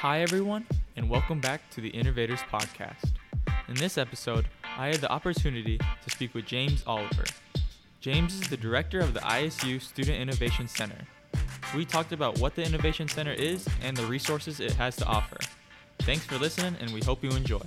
Hi, everyone, and welcome back to the Innovators Podcast. In this episode, I had the opportunity to speak with James Oliver. James is the director of the ISU Student Innovation Center. We talked about what the Innovation Center is and the resources it has to offer. Thanks for listening, and we hope you enjoy.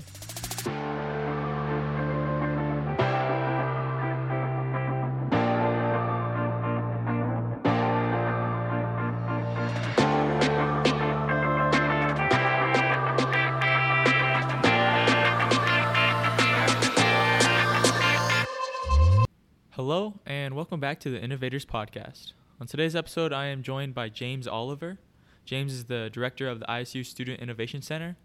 Hello, and welcome back to the Innovators Podcast. On today's episode, I am joined by James Oliver. James is the director of the ISU Student Innovation Center,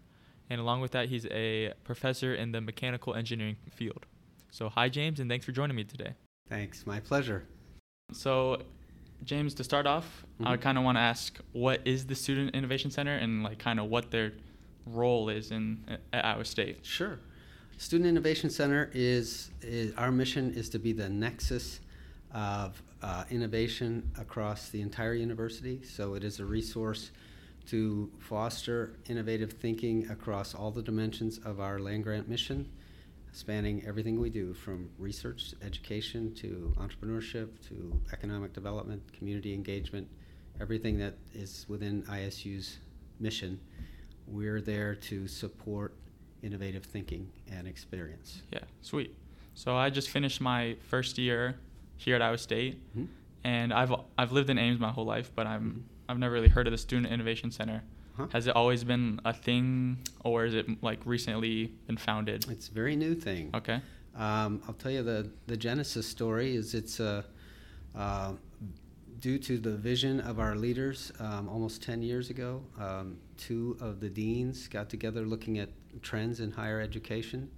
and along with that, he's a professor in the mechanical engineering field. So, hi, James, and thanks for joining me today. Thanks, my pleasure. So, James, to start off, I Mhm. kind of want to ask what is the Student Innovation Center and like kind of what their role is in at Iowa State. Sure. Student Innovation Center is, is our mission is to be the nexus of uh, innovation across the entire university. So it is a resource to foster innovative thinking across all the dimensions of our land grant mission, spanning everything we do from research, education to entrepreneurship to economic development, community engagement, everything that is within ISU's mission. We're there to support innovative thinking and experience. Yeah, sweet. So I just finished my first year here at Iowa State, Mhm. and I've I've lived in Ames my whole life, but I'm Mhm. I've never really heard of the Student Innovation Center. Huh? Has it always been a thing, or is it like recently been founded? It's a very new thing. Okay. Um, I'll tell you the, the genesis story is it's a uh, due to the vision of our leaders um, almost 10 years ago. Um, two of the deans got together looking at trends in higher education.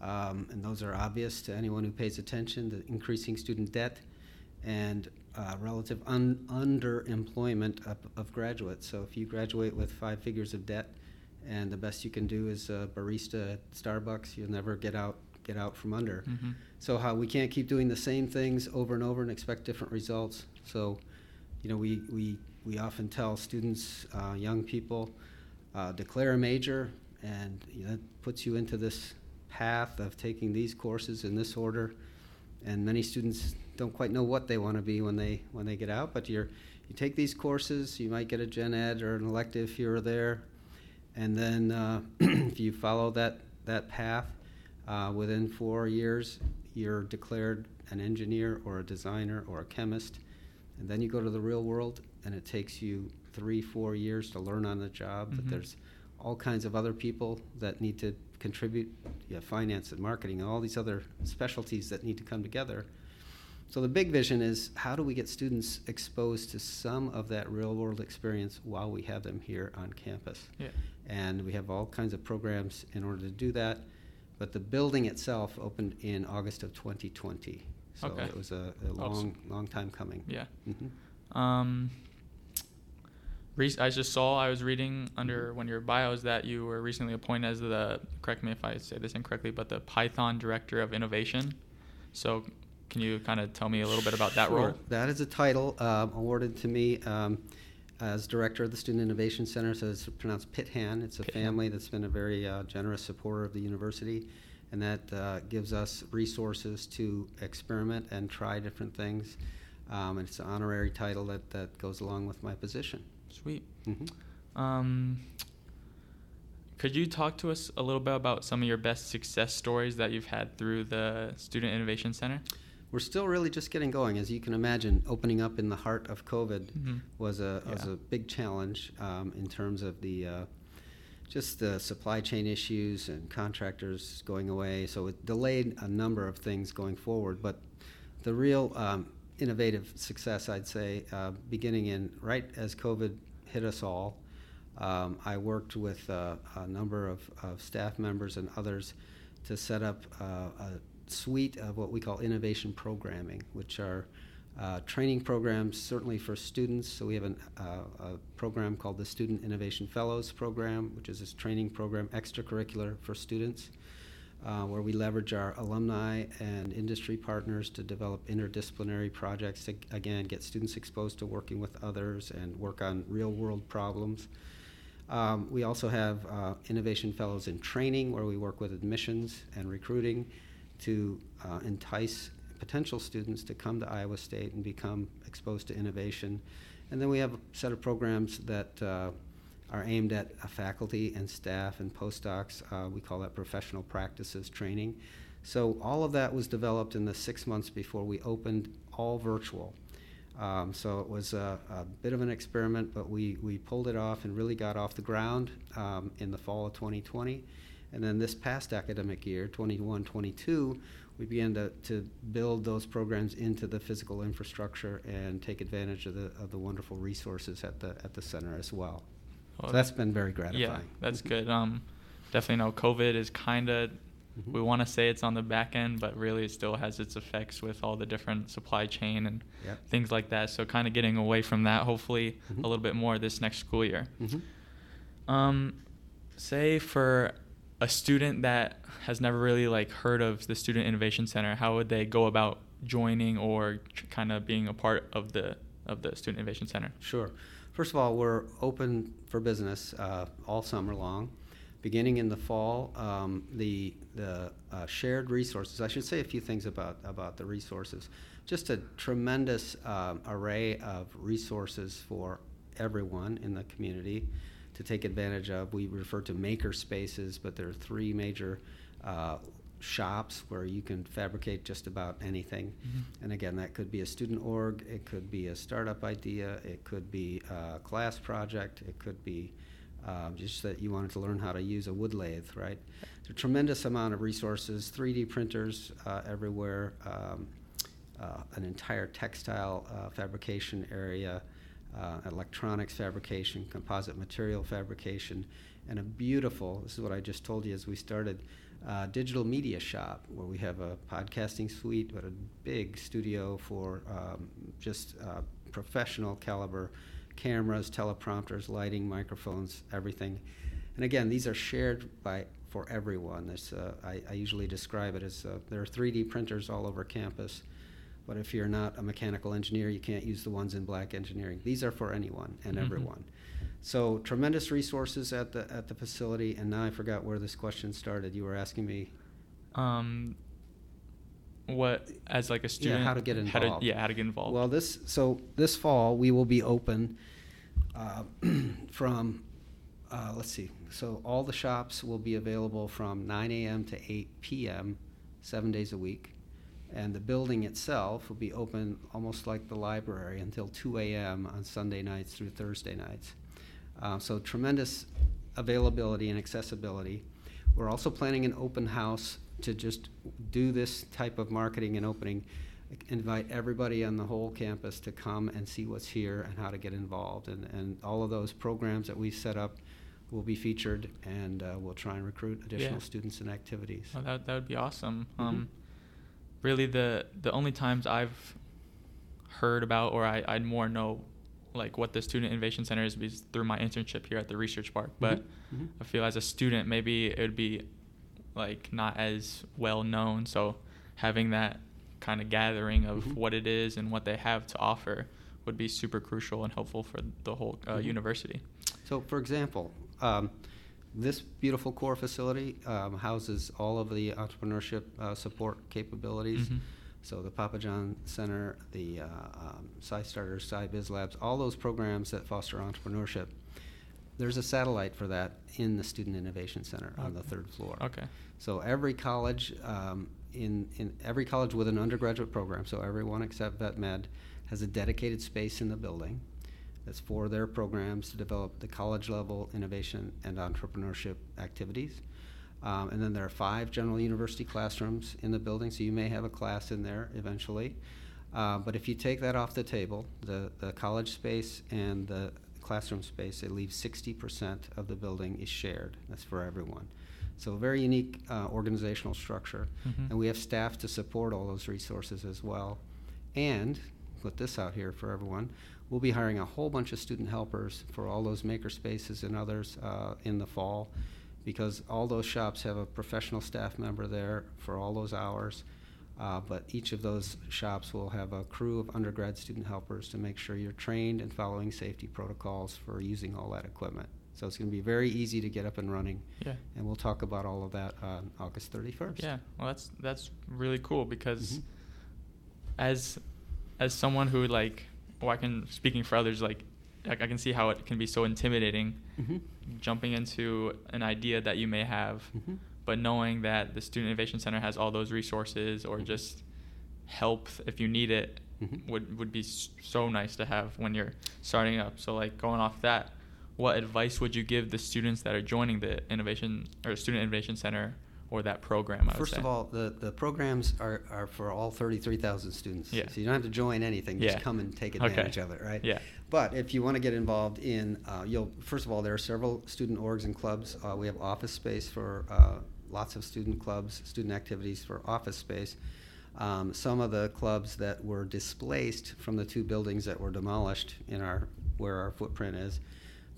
Um, and those are obvious to anyone who pays attention the increasing student debt and uh, relative un- underemployment of, of graduates. So if you graduate with five figures of debt and the best you can do is a barista at Starbucks, you'll never get out get out from under. hmm So how we can't keep doing the same things over and over and expect different results. So, you know, we we, we often tell students, uh, young people, uh, declare a major, and you know, that puts you into this path of taking these courses in this order. And many students don't quite know what they want to be when they when they get out. But you're you take these courses, you might get a gen ed or an elective here or there, and then uh, if you follow that that path, uh, within four years, you're declared an engineer or a designer or a chemist. And then you go to the real world, and it takes you three, four years to learn on the job. But Mhm. there's all kinds of other people that need to contribute, yeah, finance and marketing, and all these other specialties that need to come together. So the big vision is how do we get students exposed to some of that real world experience while we have them here on campus? Yeah. and we have all kinds of programs in order to do that. But the building itself opened in August of 2020, so Okay. it was a, a long, long time coming. Yeah. hmm Um. Rec- I just saw I was reading under one of your bios that you were recently appointed as the correct me if I say this incorrectly, but the Python Director of Innovation. So, can you kind of tell me a little bit about that Sure. role? That is a title um, awarded to me um, as director of the Student Innovation Center. So it's pronounced PITHAN. It's a Pithan. family that's been a very uh, generous supporter of the university, and that uh, gives us resources to experiment and try different things. Um, and it's an honorary title that, that goes along with my position. Sweet. hmm Um, could you talk to us a little bit about some of your best success stories that you've had through the Student Innovation Center? We're still really just getting going. As you can imagine, opening up in the heart of COVID Mhm. was a was a big challenge um, in terms of the uh, just the supply chain issues and contractors going away. So it delayed a number of things going forward. But the real um, innovative success, I'd say, uh, beginning in right as COVID hit us all, um, I worked with uh, a number of, of staff members and others to set up uh, a suite of what we call innovation programming, which are uh, training programs certainly for students. So we have an, uh, a program called the Student Innovation Fellows Program, which is this training program extracurricular for students. uh, where we leverage our alumni and industry partners to develop interdisciplinary projects to, again, get students exposed to working with others and work on real world problems. Um, we also have uh, Innovation Fellows in Training, where we work with admissions and recruiting to uh, entice potential students to come to Iowa State and become exposed to innovation. And then we have a set of programs that uh, are aimed at uh, faculty and staff and postdocs. Uh, we call that professional practices training. So all of that was developed in the six months before we opened all virtual. Um, so it was a, a, bit of an experiment, but we, we pulled it off and really got off the ground um, in the fall of 2020. And then this past academic year, 21 22, we began to, to build those programs into the physical infrastructure and take advantage of the, of the wonderful resources at the, at the center as well. Well, so that's been very gratifying. Yeah, that's good. Um, definitely know COVID is kind of Mhm. we want to say it's on the back end, but really it still has its effects with all the different supply chain and Yep. things like that. So kind of getting away from that, hopefully Mhm. a little bit more this next school year. Mhm. Um, say for a student that has never really like heard of the Student Innovation Center, how would they go about joining or kind of being a part of the of the Student Innovation Center? Sure. First of all, we're open for business uh, all summer long. Beginning in the fall, um, the the uh, shared resources. I should say a few things about about the resources. Just a tremendous um, array of resources for everyone in the community to take advantage of. We refer to maker spaces, but there are three major uh, shops where you can fabricate just about anything. Mhm. And again, that could be a student org, it could be a startup idea, it could be a class project, it could be um, just that you wanted to learn how to use a wood lathe, right? There's a tremendous amount of resources, 3D printers uh, everywhere, um, uh, an entire textile uh, fabrication area, uh, electronics fabrication, composite material fabrication, and a beautiful, this is what I just told you as we started, uh, digital media shop where we have a podcasting suite, but a big studio for um, just uh, professional caliber cameras, teleprompters, lighting, microphones, everything. And again, these are shared by for everyone. This, uh, I, I usually describe it as uh, there are 3D printers all over campus. But if you're not a mechanical engineer, you can't use the ones in black engineering. These are for anyone and Mhm. everyone. So tremendous resources at the at the facility. And now I forgot where this question started. You were asking me. Um, what as like a student? how to get How involved. to, yeah, how to get involved. Well, this so this fall we will be open uh, from uh, let's see. So all the shops will be available from 9 a.m. to 8 p.m. seven days a week, and the building itself will be open almost like the library until 2 a.m. on Sunday nights through Thursday nights. Uh, so tremendous availability and accessibility. We're also planning an open house to just do this type of marketing and opening. Invite everybody on the whole campus to come and see what's here and how to get involved. And, and all of those programs that we set up will be featured, and uh, we'll try and recruit additional Yeah. students and activities. Well, that that would be awesome. Mhm. Um, really, the the only times I've heard about or I I'd more know like what the Student Innovation Center is is through my internship here at the Research Park. But Mhm. Mhm. I feel as a student, maybe it would be like not as well known. So having that kind of gathering of Mhm. what it is and what they have to offer would be super crucial and helpful for the whole uh, Mhm. university. So, for example, um, this beautiful core facility um, houses all of the entrepreneurship uh, support capabilities. Mhm. So, the Pappajohn Center, the uh, um, CyStarters, CyBIZ Labs, all those programs that foster entrepreneurship. There's a satellite for that in the Student Innovation Center on the third floor. Okay. So every college, um, in, in every college with an undergraduate program, so everyone except Vet Med, has a dedicated space in the building that's for their programs to develop the college level innovation and entrepreneurship activities. Um, and then there are five general university classrooms in the building, so you may have a class in there eventually. Uh, but if you take that off the table, the, the college space and the classroom space, it leaves 60% of the building is shared. That's for everyone. So a very unique uh, organizational structure. Mhm. And we have staff to support all those resources as well. And, put this out here for everyone, we'll be hiring a whole bunch of student helpers for all those maker spaces and others uh, in the fall because all those shops have a professional staff member there for all those hours. Uh, but each of those shops will have a crew of undergrad student helpers to make sure you're trained and following safety protocols for using all that equipment. So it's going to be very easy to get up and running. Yeah. And we'll talk about all of that on August 31st. Yeah, well, that's that's really cool because Mhm. as as someone who like, well, I can speaking for others, like, I, I can see how it can be so intimidating, Mhm. jumping into an idea that you may have, Mhm. but knowing that the Student Innovation Center has all those resources or Mhm. just help if you need it Mhm. would would be so nice to have when you're starting up. So like going off that, what advice would you give the students that are joining the innovation or Student Innovation Center or that program? I would First of all, the, the programs are, are for all 33,000 students. Yeah. So you don't have to join anything, Yeah. just come and take Okay. advantage of it, right? Yeah. But if you want to get involved in, uh, you'll, first of all, there are several student orgs and clubs. Uh, we have office space for uh, lots of student clubs, student activities for office space. Um, some of the clubs that were displaced from the two buildings that were demolished in our, where our footprint is,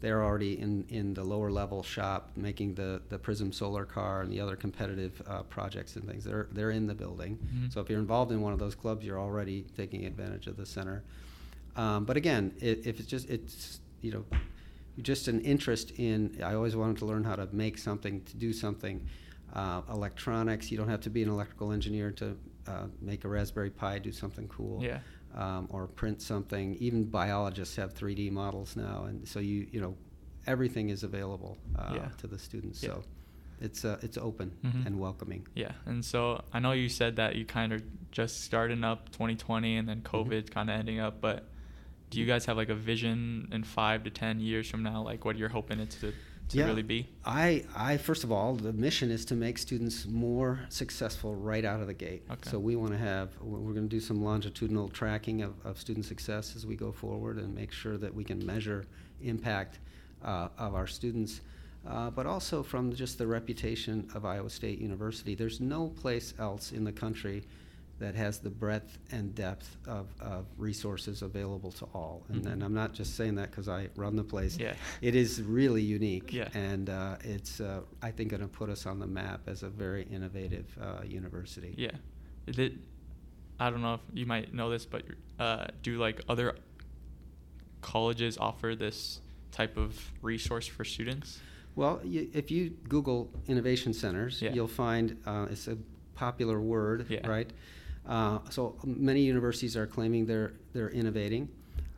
they're already in, in the lower level shop making the, the PrISUm solar car and the other competitive uh, projects and things. They're, they're in the building. Mhm. So if you're involved in one of those clubs, you're already taking advantage of the center. Um, but again, i if it's just, it's, you know, just an interest in, I always wanted to learn how to make something, to do something. Uh, electronics, you don't have to be an electrical engineer to uh, make a Raspberry Pi do something cool Yeah. Um, or print something. Even biologists have 3D models now, and so you you know everything is available uh, Yeah. to the students. Yeah. So it's uh, it's open Mhm. and welcoming. Yeah, and so I know you said that you kind of just starting up 2020 and then Mhm. COVID kind of ending up, but do you guys have like a vision in five to ten years from now, like what you're hoping it to to Yeah. really be? I, I first of all, the mission is to make students more successful right out of the gate. Okay. So we want to have, we're going to do some longitudinal tracking of, of student success as we go forward and make sure that we can measure impact uh, of our students. Uh, but also from just the reputation of Iowa State University. There's no place else in the country that has the breadth and depth of, of resources available to all. And, Mhm. and I'm not just saying that because I run the place. Yeah. It is really unique. Yeah. And uh, it's, uh, I think, going to put us on the map as a very innovative uh, university. Yeah. It, I don't know if you might know this, but uh, do like other colleges offer this type of resource for students? Well, you, if you Google innovation centers, Yeah. you'll find uh, it's a popular word, Yeah. right? Uh, so many universities are claiming they're they're innovating.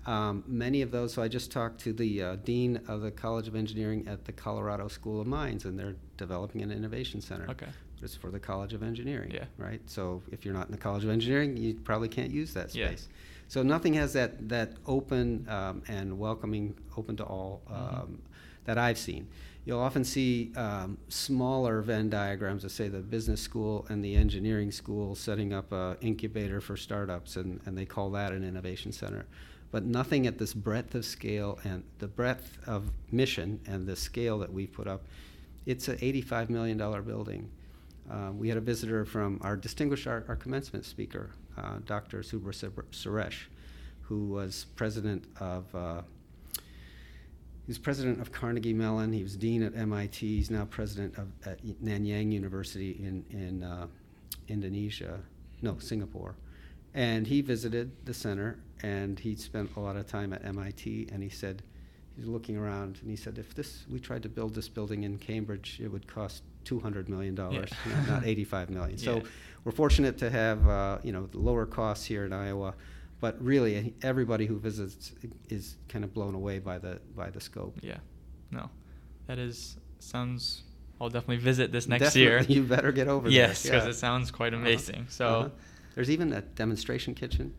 Um, many of those. So I just talked to the uh, dean of the College of Engineering at the Colorado School of Mines, and they're developing an innovation center. Okay. But it's for the College of Engineering. Yeah. Right. So if you're not in the College of Engineering, you probably can't use that space. Yeah. So nothing has that that open um, and welcoming, open to all Mhm. um, that I've seen. You'll often see um, smaller Venn diagrams that say the business school and the engineering school setting up an incubator for startups, and, and they call that an innovation center. But nothing at this breadth of scale and the breadth of mission and the scale that we've put up. It's an $85 million building. Uh, we had a visitor from our distinguished our, our commencement speaker, uh, Dr. Subra Suresh, who was president of uh, He's president of Carnegie Mellon. He was dean at MIT. He's now president of at Nanyang University in in uh, Indonesia, no Singapore, and he visited the center and he spent a lot of time at MIT. And he said he's looking around and he said if this we tried to build this building in Cambridge, it would cost two hundred million dollars, Yeah. not, not eighty-five million. So Yeah. we're fortunate to have uh, you know the lower costs here in Iowa but really everybody who visits is kind of blown away by the by the scope. Yeah. No. That is sounds I'll definitely visit this next year. You better get over yes, because Yeah. it sounds quite Uh-huh. amazing. So Uh-huh. there's even a demonstration kitchen.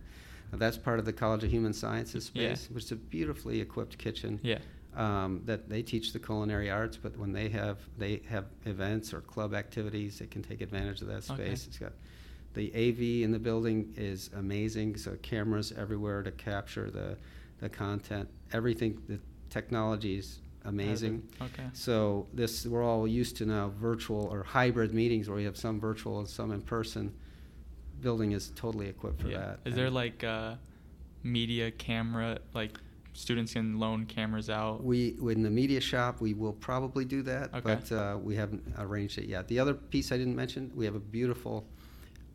Now, that's part of the College of Human Sciences Yeah. space, which is a beautifully equipped kitchen. yeah. Um, that they teach the culinary arts, but when they have they have events or club activities, they can take advantage of that Okay. space. It's got the AV in the building is amazing. So cameras everywhere to capture the the content. Everything, the technology is amazing. Okay. So this we're all used to now virtual or hybrid meetings where we have some virtual and some in person. Building is totally equipped for yeah. that. Is there like a media camera like students can loan cameras out? we in the media shop we will probably do that, Okay. but uh, we haven't arranged it yet. The other piece I didn't mention, we have a beautiful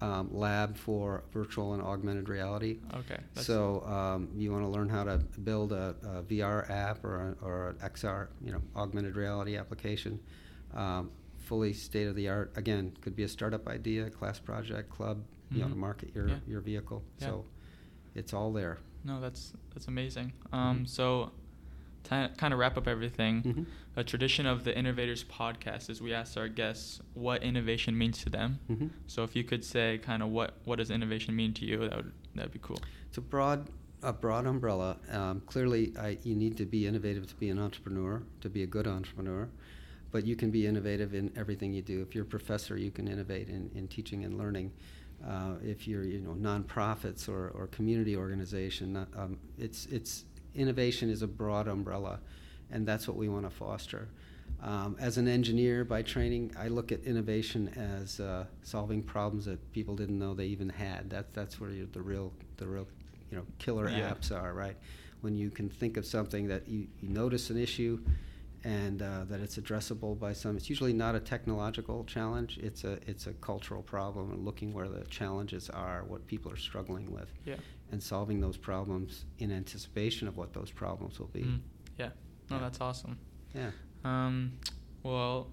um, lab for virtual and augmented reality. Okay. So um, you want to learn how to build a, a VR app or, a, or an XR, you know, augmented reality application, um, fully state of the art. Again, could be a startup idea, class project, club, you know, to market your Yeah. your vehicle. Yeah. So it's all there. No, that's that's amazing. Um, Mhm. so to kind of wrap up everything, Mhm. a tradition of the Innovators podcast is we ask our guests what innovation means to them. Mhm. So if you could say kind of what what does innovation mean to you, that would that'd be cool. It's a broad, a broad umbrella. Um, clearly, I, you need to be innovative to be an entrepreneur, to be a good entrepreneur. But you can be innovative in everything you do. If you're a professor, you can innovate in, in teaching and learning. Uh, if you're, you know, nonprofits or, or community organization, um, it's, it's innovation is a broad umbrella, and that's what we want to foster. Um, as an engineer by training, I look at innovation as uh, solving problems that people didn't know they even had. That, that's where the real, the real, you know, killer Yeah. apps are, right? When you can think of something that you, you notice an issue and uh, that it's addressable by some. It's usually not a technological challenge. It's a it's a cultural problem, and looking where the challenges are, what people are struggling with, Yeah. and solving those problems in anticipation of what those problems will be. Mm, yeah. No, Yeah. that's awesome. Yeah. Um, well,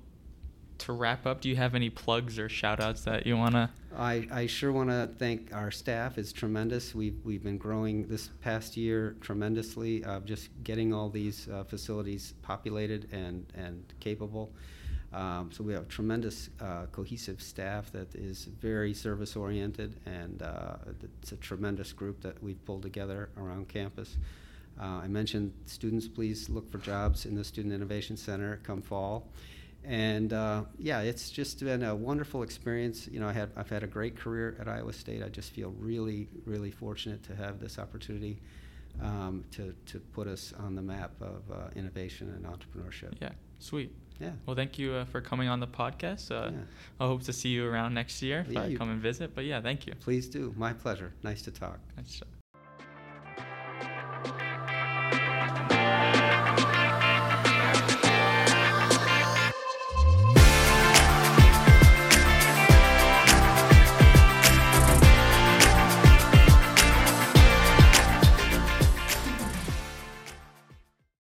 to wrap up, do you have any plugs or shout outs that you want to? I, I sure want to thank our staff. It's tremendous. We've, we've been growing this past year tremendously, uh, just getting all these uh, facilities populated and, and capable. Um, so we have tremendous uh, cohesive staff that is very service oriented, and uh, it's a tremendous group that we've pulled together around campus. Uh, I mentioned students, please look for jobs in the Student Innovation Center come fall. And uh, yeah, it's just been a wonderful experience. You know, I had I've had a great career at Iowa State. I just feel really, really fortunate to have this opportunity um, to to put us on the map of uh, innovation and entrepreneurship. Yeah. Sweet. Yeah. Well, thank you uh, for coming on the podcast. Uh, Yeah. I hope to see you around next year if Yeah, I come and visit. But yeah, thank you. Please do. My pleasure. Nice to talk. Nice.